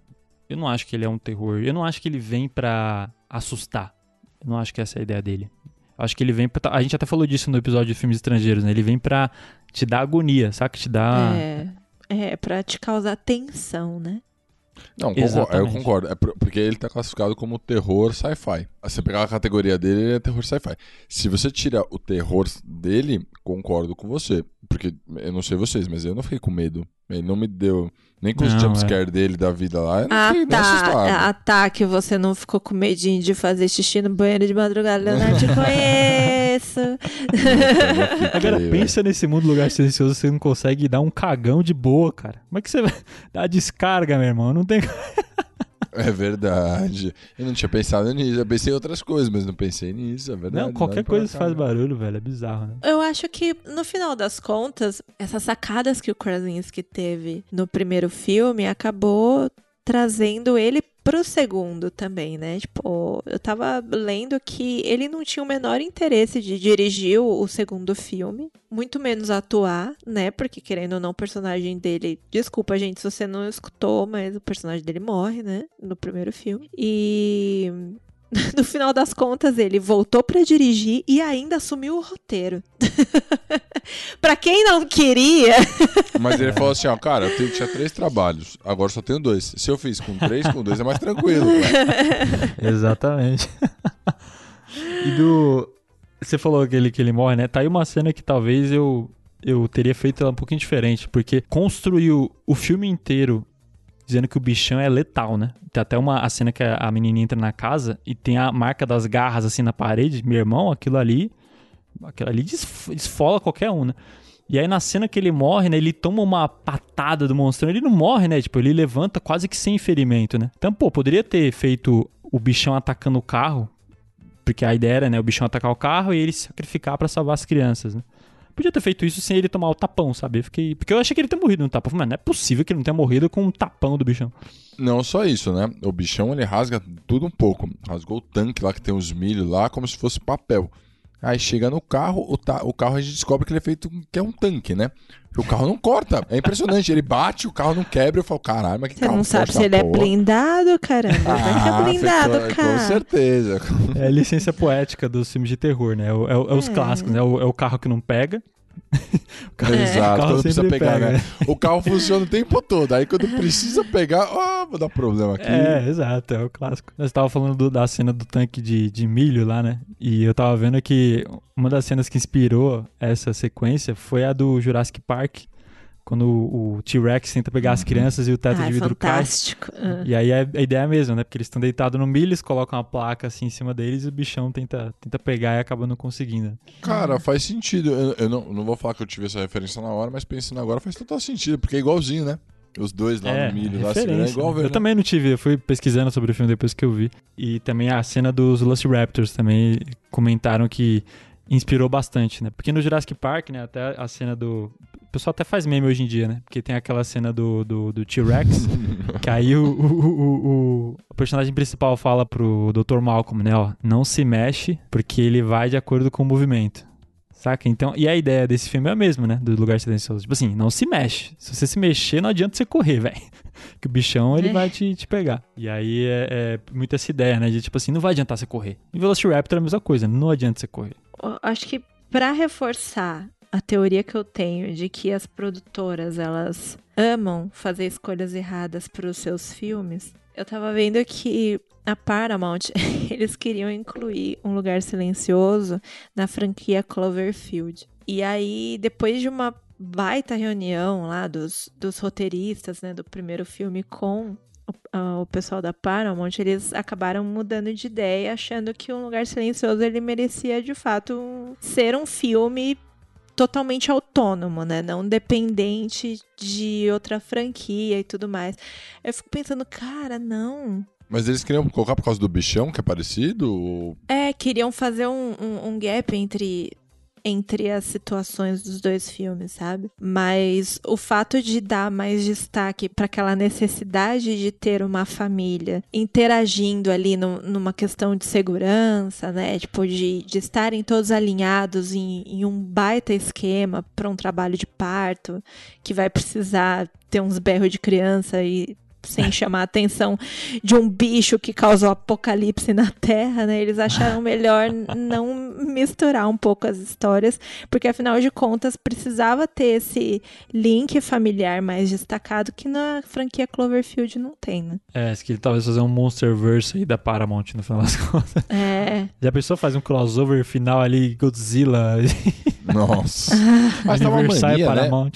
Eu não acho que ele é um terror. Eu não acho que ele vem pra assustar. Eu não acho que essa é a ideia dele. Eu acho que ele vem pra. A gente até falou disso no episódio de filmes estrangeiros, né? Ele vem pra te dar agonia, saca? Te dar. É, é pra te causar tensão, né? Não, concordo, eu concordo. É por- porque ele tá classificado como terror sci-fi. Se você pegar a categoria dele, ele é terror sci-fi. Se você tira o terror dele, concordo com você. Porque eu não sei vocês, mas eu não fiquei com medo. Ele não me deu. Nem com os Não, jumpscare dele da vida lá, eu não Ah, fiquei nem assustado. tá. Ah, tá, que você não ficou com medinho de fazer xixi no banheiro de madrugada. Leonardo, te (laughs) conheço. Não fiquei, (laughs) Agora pensa nesse mundo lugar silencioso, você não consegue dar um cagão de boa, cara. Como é que você vai (laughs) dar descarga, meu irmão? Não tem. (laughs) É verdade. Eu não tinha pensado nisso. Eu pensei em outras coisas, mas não pensei nisso. É verdade. Não, qualquer pra coisa faz cagar. barulho, velho. É bizarro, né? Eu acho que, no final das contas, essas sacadas que o Krasinski teve no primeiro filme acabou trazendo ele pro segundo também, né? Tipo, eu tava lendo que ele não tinha o menor interesse de dirigir o, o segundo filme, muito menos atuar, né? Porque querendo ou não, o personagem dele. Desculpa, gente, se você não escutou, mas o personagem dele morre, né? No primeiro filme. E. (laughs) No final das contas, ele voltou pra dirigir e ainda assumiu o roteiro. (laughs) Pra quem não queria, Mas ele falou assim: ó, cara, eu tenho- tinha três trabalhos, agora só tenho dois. Se eu fiz com três, com dois é mais tranquilo. (laughs) Exatamente. e do. Você falou que ele, que ele morre, né? Tá aí uma cena que talvez eu, eu teria feito ela um pouquinho diferente, porque construiu o filme inteiro dizendo que o bichão é letal, né? Tem até uma a cena que a, a menininha entra na casa e tem a marca das garras assim na parede. Meu irmão, aquilo ali. Aquilo ali desf- desfola qualquer um, né? E aí na cena que ele morre, né, ele toma uma patada do monstrão, ele não morre, né? Tipo, ele levanta quase que sem ferimento, né? Então, pô, poderia ter feito o bichão atacando o carro, porque a ideia era, né, o bichão atacar o carro e ele se sacrificar pra salvar as crianças, né? Podia ter feito isso sem ele tomar o tapão, sabe? Fiquei... Porque eu achei que ele tinha morrido no tapão. Mas não é possível que ele não tenha morrido com um tapão do bichão. Não só isso, né? O bichão ele rasga tudo um pouco. Rasgou o tanque lá que tem os milho lá, como se fosse papel. Aí chega no carro, o, ta- o carro a gente descobre que ele é feito que é um tanque, né? O carro não corta. É impressionante. Ele bate, o carro não quebra. Eu falo, caralho, mas que você carro não sabe se ele é porra." blindado, caramba. Que é Ah, blindado, ficou- cara. Com certeza. É a licença poética dos filmes de terror, né? É, o- é é os É. clássicos, né? É o, é o carro que não pega. O carro- É. Exato, o carro quando precisa pegar, pega, né? O carro funciona o tempo todo. Aí quando precisa pegar, ó, vou dar problema aqui. É, exato, é o clássico. Nós tava falando do- da cena do tanque de, de milho lá, né? E eu tava vendo que uma das cenas que inspirou essa sequência foi a do Jurassic Park, quando o, o T-Rex tenta pegar as crianças e o teto ah, de vidro fantástico. cai. Ah. E aí é a ideia é a mesma, né? Porque eles estão deitados no milho, eles colocam uma placa assim em cima deles e o bichão tenta, tenta pegar e acaba não conseguindo. Cara, faz sentido. Eu, eu não, não vou falar que eu tive essa referência na hora, mas pensando agora faz total sentido, porque é igualzinho, né? Os dois lá é, no milho, lá referência, segurando, é igual né? ver, Eu né? também não tive, eu fui pesquisando sobre o filme depois que eu vi. E também a cena dos Velociraptors também comentaram que inspirou bastante, né? Porque no Jurassic Park, né, até a cena do... O pessoal até faz meme hoje em dia, né? Porque tem aquela cena do, do, do T-Rex, (laughs) que aí o, o, o, o- personagem principal fala pro Dr. Malcolm, né, ó, não se mexe porque ele vai de acordo com o movimento. Saca? Então, e a ideia desse filme é a mesma, né? Do lugar silencioso. Tipo assim, não se mexe. Se você se mexer, não adianta você correr, velho. (laughs) Que o bichão, ele É. vai te, te pegar. E aí é, é muito essa ideia, né? De tipo assim, não vai adiantar você correr. Em Velociraptor é a mesma coisa, não adianta você correr. Eu Acho que pra reforçar a teoria que eu tenho de que as produtoras elas amam fazer escolhas erradas para os seus filmes, eu tava vendo que a Paramount (laughs) eles queriam incluir um lugar silencioso na franquia Cloverfield. E aí, depois de uma baita reunião lá dos, dos roteiristas, né, do primeiro filme com o, o pessoal da Paramount, eles acabaram mudando de ideia, achando que Um Lugar Silencioso ele merecia de fato um- ser um filme totalmente autônomo, né? Não dependente de outra franquia e tudo mais. Eu fico pensando, cara, não. Mas eles queriam colocar por causa do bichão, que é parecido? ou- É, queriam fazer um, um, um gap entre, entre as situações dos dois filmes, sabe? Mas o fato de dar mais destaque para aquela necessidade de ter uma família interagindo ali no- numa questão de segurança, né? Tipo, de, de estarem todos alinhados em, em um baita esquema para um trabalho de parto, que vai precisar ter uns berros de criança e. Sem chamar a atenção de um bicho que causou apocalipse na Terra, né? Eles acharam melhor não misturar um pouco as histórias, porque afinal de contas precisava ter esse link familiar mais destacado que na franquia Cloverfield não tem, né? É, acho que ele talvez fazer um Monsterverse aí da Paramount no final das (laughs) contas. É. Já pensou faz um crossover final ali, Godzilla, (laughs) Nossa. Mas tá uma Universal e mania, né?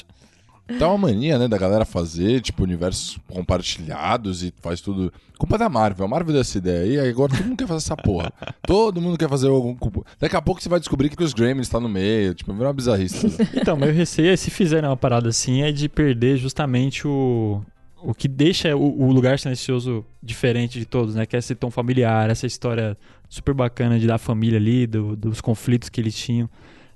Tá uma mania, né, da galera fazer, tipo, universos compartilhados e faz tudo. Culpa da Marvel. A Marvel deu essa ideia aí, aí agora todo mundo quer fazer essa porra. (laughs) Todo mundo quer fazer algum. Daqui a pouco você vai descobrir que os Gremlins tá no meio, tipo, virou uma bizarrice. Então, meu receio é se fizerem uma parada assim, é de perder justamente o. O que deixa o, o lugar silencioso diferente de todos, né? Que é esse tom familiar, essa história super bacana de da família ali, do- dos conflitos que eles tinham.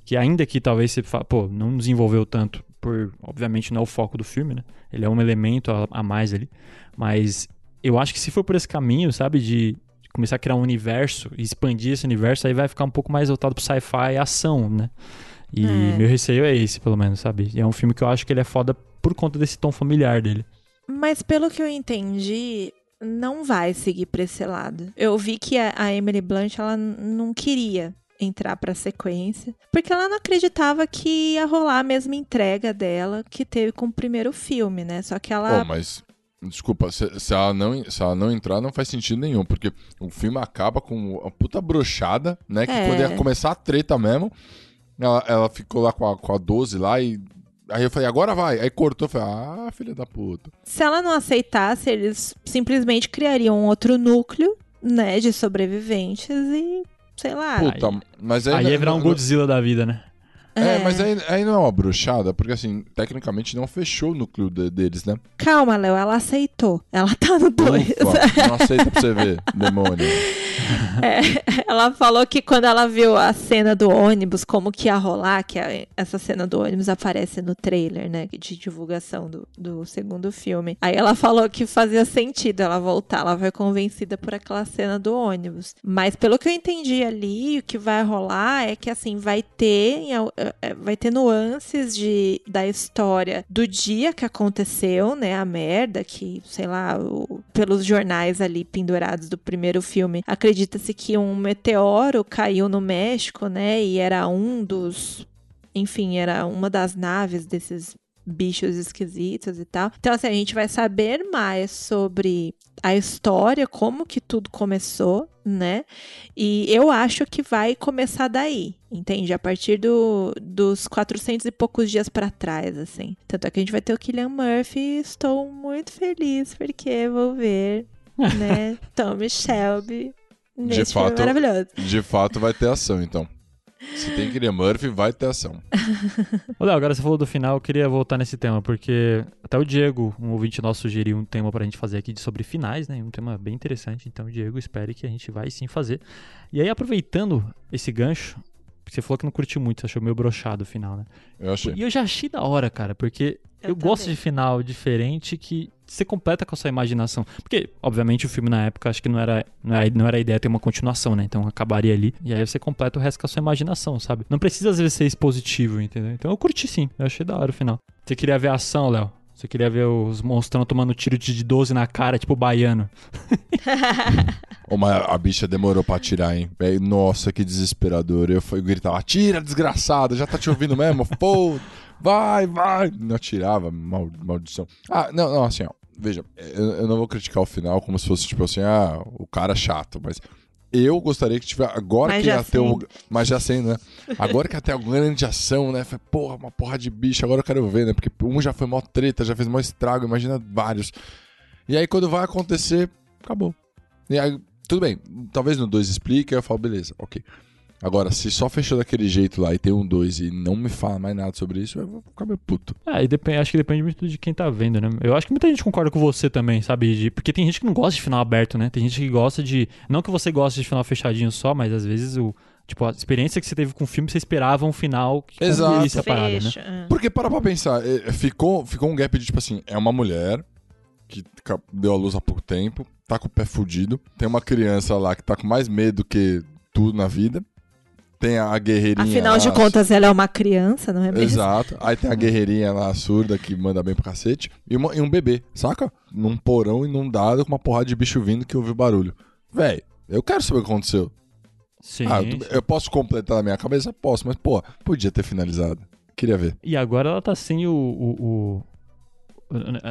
Que ainda que talvez você fala, pô, não desenvolveu tanto, por obviamente não é o foco do filme, né? Ele é um elemento a, a mais ali. Mas eu acho que se for por esse caminho, sabe, de começar a criar um universo e expandir esse universo, aí vai ficar um pouco mais voltado pro sci-fi e ação, né? E É. meu receio é esse, pelo menos, sabe? E é um filme que eu acho que ele é foda por conta desse tom familiar dele. Mas pelo que eu entendi, não vai seguir pra esse lado. Eu vi que a, Emily Blunt, ela não queria entrar pra sequência, porque ela não acreditava que ia rolar a mesma entrega dela que teve com o primeiro filme, né? Só que ela Pô, mas. Desculpa, se, se ela não, se ela não entrar, não faz sentido nenhum, porque o filme acaba com uma puta brochada, né? Que É. quando ia começar a treta mesmo, ela, ela ficou lá com a, com a 12 lá e. Aí eu falei, agora vai. Aí cortou, eu falei, ah, filha da puta. se ela não aceitasse, eles simplesmente criariam outro núcleo, né, de sobreviventes e sei lá. Puta, mas aí. Aí ia virar um não- Godzilla da vida, né? É, mas aí, aí não é uma bruxada, porque assim, tecnicamente não fechou o núcleo de- deles, né? Calma, Léo, ela aceitou. Ela tá no 2. Ufa, (laughs) não aceita pra você ver, demônio. (laughs) É, ela falou que quando ela viu a cena do ônibus, como que ia rolar, que a- essa cena do ônibus aparece no trailer, né, de divulgação do, do segundo filme. Aí ela falou que fazia sentido ela voltar, ela foi convencida por aquela cena do ônibus. Mas pelo que eu entendi ali, o que vai rolar é que, assim, vai ter, em al- vai ter nuances de, da história do dia que aconteceu, né, a merda, que, sei lá, o- pelos jornais ali pendurados do primeiro filme, acredita-se que um meteoro caiu no México, né, e era um dos, enfim, era uma das naves desses bichos esquisitos e tal. Então, assim, a gente vai saber mais sobre a história, como que tudo começou, né? E eu acho que vai começar daí, entende? A partir do, dos 400 e poucos dias para trás, assim. Tanto é que a gente vai ter o Killian Murphy. Estou muito feliz porque vou ver, (laughs) né? Tommy Shelby. Nesse fato, maravilhoso. De fato, vai ter ação, então. Se tem Killian Murphy, vai ter ação. (laughs) Ô, Léo, agora você falou do final, eu queria voltar nesse tema, porque até o Diego, um ouvinte nosso, sugeriu um tema pra gente fazer aqui sobre finais, né? Um tema bem interessante. Então, Diego, espere que a gente vai sim fazer. E aí, aproveitando esse gancho, você falou que não curtiu muito, você achou meio brochado o final, né? Eu achei. E eu já achei da hora, cara, porque eu, Eu gosto de final diferente que você completa com a sua imaginação. Porque, obviamente, o filme na época acho que não era, não era, não era a ideia ter uma continuação, né? Então acabaria ali. E aí você completa o resto com a sua imaginação, sabe? Não precisa às vezes ser expositivo, entendeu? Então eu curti sim, eu achei da hora o final. Você queria ver a ação, Léo? Você queria ver os monstrão tomando tiro de 12 na cara, tipo baiano. (laughs) Ô, mas a bicha demorou pra atirar, hein? Véi, Nossa, que desesperador. Eu, fui, eu gritava, atira, desgraçado, já tá te ouvindo mesmo? (laughs) Pô, vai, vai. Não atirava, mal, maldição. Ah, não, não, assim, ó. Veja, eu, eu não vou criticar o final como se fosse, tipo assim, ah, o cara chato, mas eu gostaria que tivesse. Agora Mas que ia ter o. Mas já sei, né? Agora que ter a grande ação, né? Falei, porra, uma porra de bicho, agora eu quero ver, né? Porque um já foi mó treta, já fez mó estrago, imagina vários. E aí quando vai acontecer, acabou. E aí, tudo bem, talvez no 2 explique, aí eu falo, beleza, ok. Agora, se só fechou daquele jeito lá e tem um 2 e não me fala mais nada sobre isso, eu vou ficar meio puto. É, e depende, acho que depende muito de quem tá vendo, né? Eu acho que muita gente concorda com você também, sabe? De- porque tem gente que não gosta de final aberto, né? Tem gente que gosta de. Não que você goste de final fechadinho só, mas às vezes o. Tipo, a experiência que você teve com o filme, você esperava um final que Exato. concluísse a parada, né? Fecha. ah. Porque para pra pensar, é, ficou, ficou um gap de tipo assim, é uma mulher que deu a luz há pouco tempo, tá com o pé fudido, tem uma criança lá que tá com mais medo que tudo na vida, tem a guerreirinha Afinal de lá, contas, ela é uma criança, não é mesmo? Exato. Aí tem a guerreirinha lá, surda, que manda bem pra cacete. E, uma- e um bebê, saca? Num porão inundado com uma porrada de bicho vindo que ouviu barulho. Véi, eu quero saber o que aconteceu. Sim. ah, eu, eu posso completar na minha cabeça? Posso, mas, pô, podia ter finalizado. Queria ver. E agora ela tá sem o. o- o-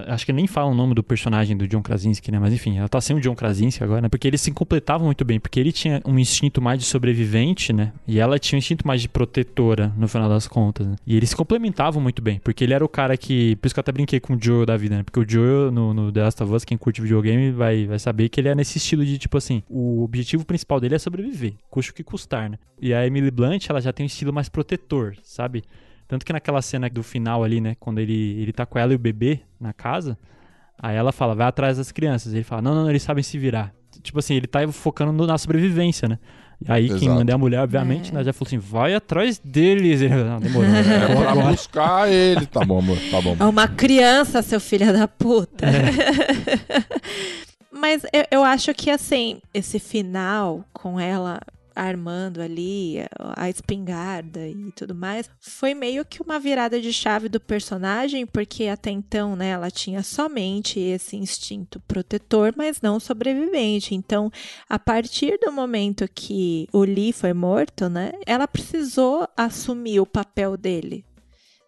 Acho que nem fala o nome do personagem do John Krasinski, né? Mas enfim, ela tá sem o John Krasinski agora, né? Porque eles se completavam muito bem. Porque ele tinha um instinto mais de sobrevivente, né? E ela tinha um instinto mais de protetora, no final das contas. Né? E eles se complementavam muito bem. Porque ele era o cara que. Por isso que eu até brinquei com o Joel da vida, né? Porque o Joel, no, no The Last of Us, quem curte videogame, vai, vai saber que ele é nesse estilo de tipo assim: o objetivo principal dele é sobreviver, custe o que custar, né? E a Emily Blunt, ela já tem um estilo mais protetor, sabe? Tanto que naquela cena do final ali, né? Quando ele, ele tá com ela e o bebê na casa, aí ela fala, vai atrás das crianças. Ele fala, não, não, não, eles sabem se virar. Tipo assim, ele tá focando no- na sobrevivência, né? E aí quem Exato. manda é a mulher, obviamente, É. né? Já falou assim, vai atrás deles. Ele, não, demorou. né? É (laughs) pra buscar ele. Tá bom, amor. Tá bom. É uma criança, seu filho da puta. (laughs) Mas eu, eu acho que, assim, esse final com ela armando ali a, espingarda e tudo mais, foi meio que uma virada de chave do personagem, porque até então, né, ela tinha somente esse instinto protetor, mas não sobrevivente. Então, a partir do momento que o Lee foi morto, né, ela precisou assumir o papel dele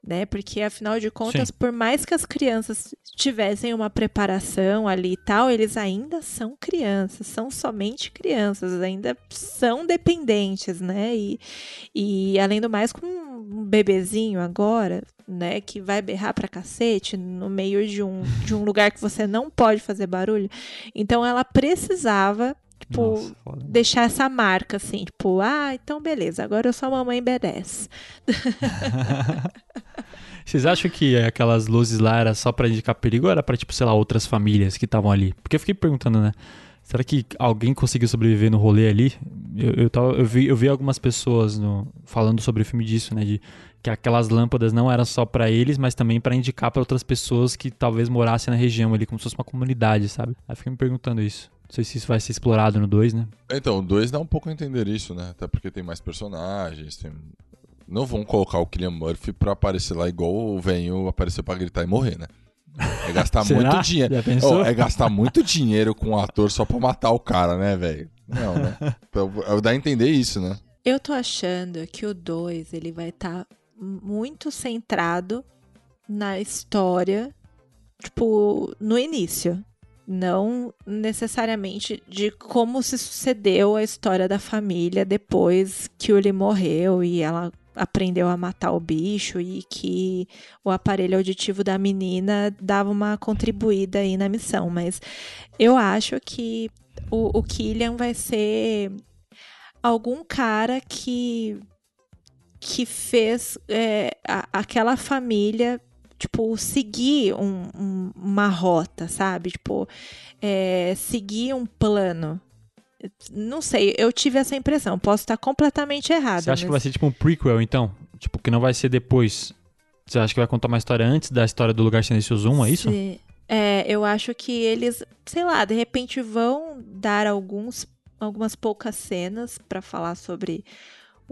né? Porque afinal de contas, Sim. por mais que as crianças tivessem uma preparação ali e tal, eles ainda são crianças, são somente crianças, ainda são dependentes, né? E, e além do mais, com um bebezinho agora, né, que vai berrar pra cacete no meio de um, de um lugar que você não pode fazer barulho. Então ela precisava tipo, Nossa, deixar essa marca, assim, tipo, ah, então beleza, agora eu sou a mamãe badass. (laughs) Vocês acham que aquelas luzes lá era só pra indicar perigo ou era pra, tipo, sei lá, outras famílias que estavam ali? Porque eu fiquei perguntando, né? Será que alguém conseguiu sobreviver no rolê ali? Eu, eu, tava- eu vi, eu vi algumas pessoas no- falando sobre o filme disso, né? De que aquelas lâmpadas não eram só pra eles, mas também pra indicar pra outras pessoas que talvez morassem na região ali, como se fosse uma comunidade, sabe? Aí fiquei me perguntando isso. Não sei se isso vai ser explorado no 2, né? Então, o 2 dá um pouco a entender isso, né? Até porque tem mais personagens, tem... Não vão colocar o Killian Murphy pra aparecer lá igual o venho aparecer pra gritar e morrer, né? É gastar (laughs) Será? muito dinheiro. Oh, é gastar muito dinheiro com o ator só pra matar o cara, né, velho? Não, né? (laughs) Então, Dá a entender isso, né? Eu tô achando que o 2 ele vai estar muito centrado na história, tipo, no início. Não necessariamente de como se sucedeu a história da família depois que o Lee morreu e ela aprendeu a matar o bicho e que o aparelho auditivo da menina dava uma contribuída aí na missão. Mas eu acho que o, o Killian vai ser algum cara que que fez é, a, aquela família tipo, seguir um, um, uma rota, sabe? Tipo, é, seguir um plano. Não sei, eu tive essa impressão. Posso estar completamente errada. Você acha mas... que vai ser tipo um prequel, então? Tipo, que não vai ser depois. Você acha que vai contar uma história antes da história do Lugar Silencioso 1, é isso? Sim. É, eu acho que eles, sei lá, de repente vão dar alguns, algumas poucas cenas para falar sobre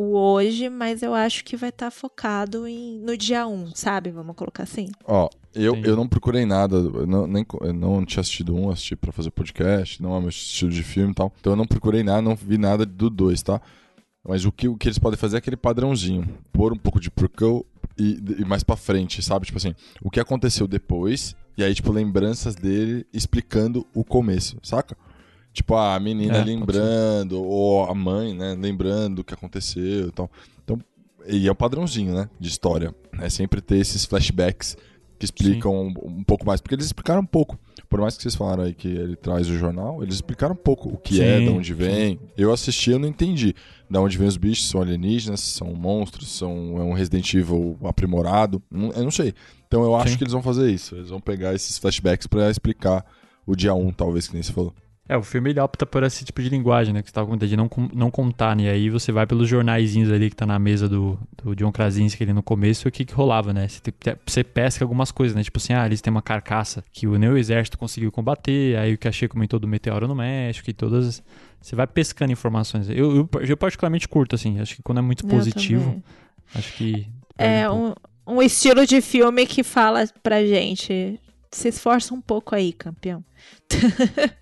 o hoje, mas eu acho que vai estar tá focado em, no dia 1, sabe? Vamos colocar assim. Ó, eu, eu não procurei nada, eu não, nem, eu não tinha assistido um, assisti pra fazer podcast, não é meu estilo de filme e tal. Então eu não procurei nada, não vi nada do 2, tá? Mas o que, o que eles podem fazer é aquele padrãozinho, pôr um pouco de prequel e, e mais pra frente, sabe? Tipo assim, o que aconteceu depois, e aí, tipo, lembranças dele explicando o começo, saca? Tipo, a menina é, lembrando, ou a mãe, né, lembrando o que aconteceu e tal. Então, e é o um padrãozinho, né, de história. É sempre ter esses flashbacks que explicam um, um, pouco mais. Porque eles explicaram um pouco. Por mais que vocês falaram aí que ele traz o jornal, eles explicaram um pouco o que Sim. é, de onde vem. Eu assisti, eu não entendi. De onde vem os bichos, são alienígenas, são monstros, são é um Resident Evil aprimorado. Eu não sei. Então eu acho Sim. que eles vão fazer isso. Eles vão pegar esses flashbacks para explicar o dia 1, talvez, que nem você falou. É, o filme ele opta por esse tipo de linguagem, né? Que você tava comentando, de não, não contar, né? E aí você vai pelos jornaizinhos ali que tá na mesa do, do John Krasinski ali no começo, o que que rolava, né? Você, você pesca algumas coisas, né? Tipo assim, ah, eles têm uma carcaça que o Neo Exército conseguiu combater, aí o que achei comentou do meteoro no México e todas... Você vai pescando informações. Eu, eu, eu particularmente curto, assim. Acho que quando é muito positivo, acho que... É um, um estilo de filme que fala pra gente se esforça um pouco aí, campeão.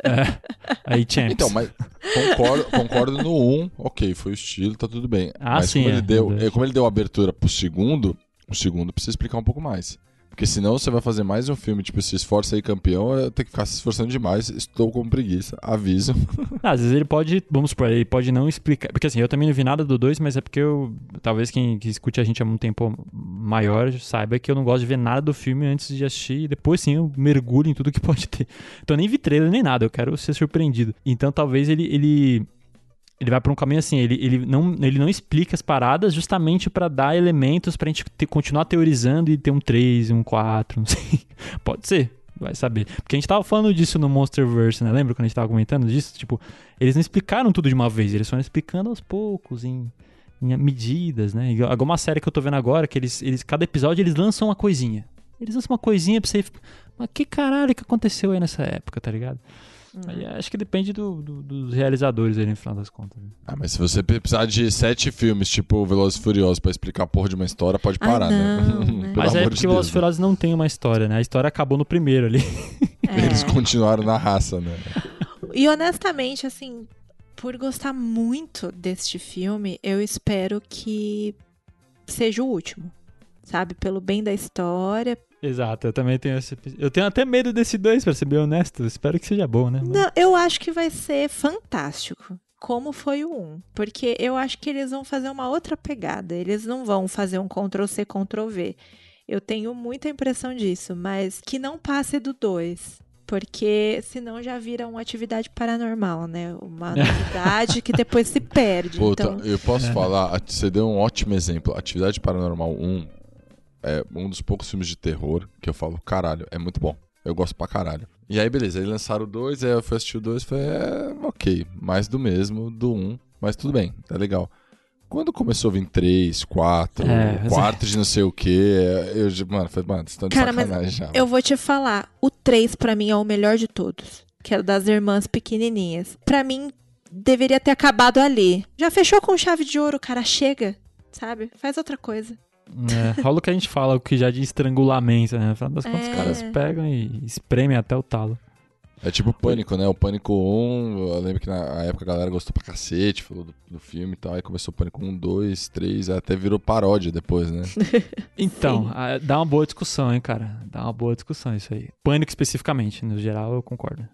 É, aí, champs. Então, mas concordo, concordo no 1, um, ok, foi o estilo, tá tudo bem. Ah, mas sim, como, é, ele deu, como ele deu abertura pro segundo, o segundo precisa explicar um pouco mais. Porque senão você vai fazer mais um filme, tipo, se esforça aí campeão, tenho que ficar se esforçando demais, estou com preguiça, aviso. Ah, (laughs) às vezes ele pode, vamos supor, ele pode não explicar. Porque assim, eu também não vi nada do 2, mas é porque eu. Talvez quem que escute a gente há um tempo maior saiba que eu não gosto de ver nada do filme antes de assistir e depois sim eu mergulho em tudo que (laughs) pode ter. Então eu nem vi trailer nem nada, eu quero ser surpreendido. Então talvez ele, ele ele vai para um caminho assim, ele, ele, não, ele não explica as paradas justamente para dar elementos pra gente continuar teorizando e ter um 3, um 4, não sei. Pode ser, vai saber. Porque a gente tava falando disso no Monsterverse, né? Lembra quando a gente tava comentando disso? Tipo, eles não explicaram tudo de uma vez, eles foram explicando aos poucos, em, em medidas, né? Alguma série que eu tô vendo agora, que eles, eles cada episódio eles lançam uma coisinha. Eles lançam uma coisinha pra você. Mas que caralho que aconteceu aí nessa época, tá ligado? Aí uhum. acho que depende do, do, dos realizadores aí, no final das contas. Né? Ah, mas se você precisar de sete filmes, tipo Velozes e Furiosos, pra explicar a porra de uma história, pode parar, ah, não, (laughs) né? né? mas é porque de Velozes e Furiosos não tem uma história, né? A história acabou no primeiro ali. (laughs) É. Eles continuaram na raça, né? E honestamente, assim, por gostar muito deste filme, eu espero que seja o último. Sabe? Pelo bem da história, Exato, eu também tenho esse. Eu tenho até medo desse dois, pra ser bem honesto. Espero que seja bom, né? Mas... Não, eu acho que vai ser fantástico. Como foi o 1. Porque eu acho que eles vão fazer uma outra pegada. Eles não vão fazer um Ctrl-C, Ctrl-V. Eu tenho muita impressão disso, mas que não passe do 2. Porque senão já vira uma atividade paranormal, né? Uma (laughs) novidade que depois se perde. Puta, então... eu posso é. falar, você deu um ótimo exemplo. Atividade Paranormal 1 é um dos poucos filmes de terror que eu falo, caralho, é muito bom. Eu gosto pra caralho. E aí, beleza, aí lançaram o 2, aí eu fui assistir o 2 e falei, é, ok, mais do mesmo, do 1, um, mas tudo bem, tá legal. Quando começou a vir 3, 4, é, 4 é... de não sei o que, eu, mano, falei, mano, vocês estão de Cara, sacanagem já. Eu vou te falar, o 3 pra mim é o melhor de todos, que é o das irmãs pequenininhas. Pra mim, deveria ter acabado ali. Já fechou com chave de ouro, cara, chega, sabe? Faz outra coisa. É, rola o que a gente fala, o que já de estrangulamento, né? Afinal das contas, os caras é. pegam e espremem até o talo. É tipo Pânico, né? O Pânico 1, eu lembro que na época a galera gostou pra cacete, falou do, do filme e tal. Aí começou o Pânico 1, 2, 3, até virou paródia depois, né? (laughs) Então, a- dá uma boa discussão, hein, cara? Dá uma boa discussão isso aí. Pânico especificamente, no geral eu concordo.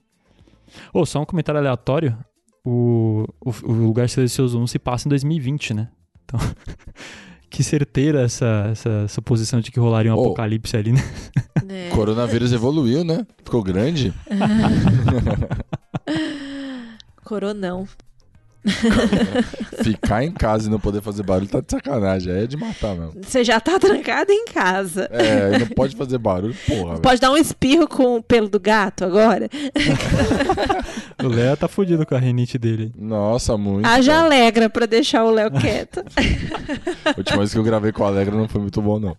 Ô, só um comentário aleatório. O, o, o Lugar Silencioso 1 se passa em 2020, né? Então, (laughs) que certeira essa, essa suposição de que rolaria um Ô. apocalipse ali, né? É. Coronavírus evoluiu, né? Ficou grande. (laughs) (laughs) Coronão. (laughs) Ficar em casa e não poder fazer barulho tá de sacanagem. Aí é de matar mesmo. Você já tá trancado em casa. É, não pode fazer barulho, porra. velho. Pode dar um espirro com o pelo do gato agora? (laughs) O Léo tá fudido com a rinite dele. Nossa, muito. Haja cara. alegra pra deixar o Léo quieto. (laughs) A última vez que eu gravei com a Alegra não foi muito bom, não.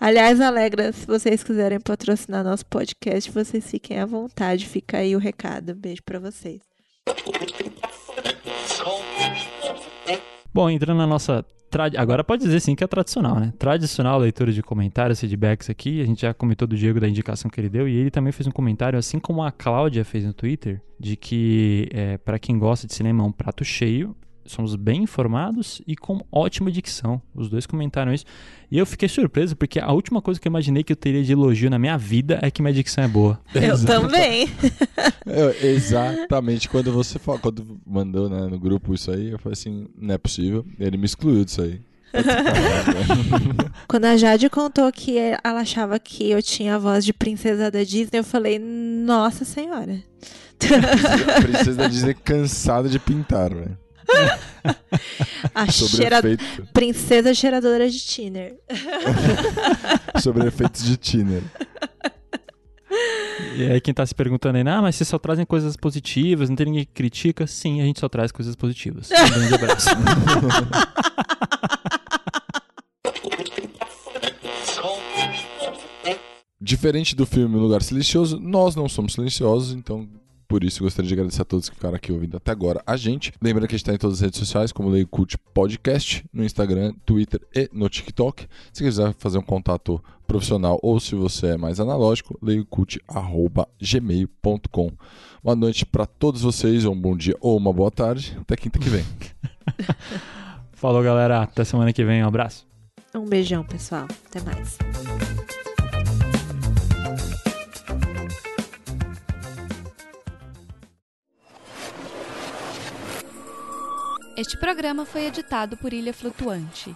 Aliás, Alegra, se vocês quiserem patrocinar nosso podcast, vocês fiquem à vontade. Fica aí o recado. Beijo pra vocês. Bom, entrando na nossa. Agora pode dizer sim que é tradicional, né? Tradicional leitura de comentários, feedbacks aqui. A gente já comentou do Diego da indicação que ele deu e ele também fez um comentário, assim como a Cláudia fez no Twitter, de que é, para quem gosta de cinema é um prato cheio. Somos bem informados e com ótima dicção. Os dois comentaram isso. E eu fiquei surpreso, porque a última coisa que eu imaginei que eu teria de elogio na minha vida é que minha dicção é boa. (laughs) Eu também. (laughs) É, exatamente quando você falou, quando mandou né, no grupo isso aí, eu falei assim, não é possível. Ele me excluiu disso aí. (laughs) Quando a Jade contou que ela achava que eu tinha a voz de princesa da Disney, eu falei, nossa senhora. A princesa da Disney cansada de pintar, velho. (laughs) A cheira... efeito, princesa cheiradora de Tiner. (laughs) sobre efeitos de Tiner. E aí quem tá se perguntando aí, ah, mas vocês só trazem coisas positivas, não tem ninguém que critica? Sim, a gente só traz coisas positivas. Um grande (laughs) abraço. Diferente do filme Lugar Silencioso, nós não somos silenciosos, então por isso gostaria de agradecer a todos que ficaram aqui ouvindo até agora a gente. Lembrando que a gente está em todas as redes sociais, como Leio Cult Podcast, no Instagram, Twitter e no TikTok. Se quiser fazer um contato profissional ou se você é mais analógico, leiocult.gmail.com. Boa noite para todos vocês, ou um bom dia ou uma boa tarde. Até quinta que vem. (laughs) Falou, galera. Até semana que vem. Um abraço. Um beijão, pessoal. Até mais. Este programa foi editado por Ilha Flutuante.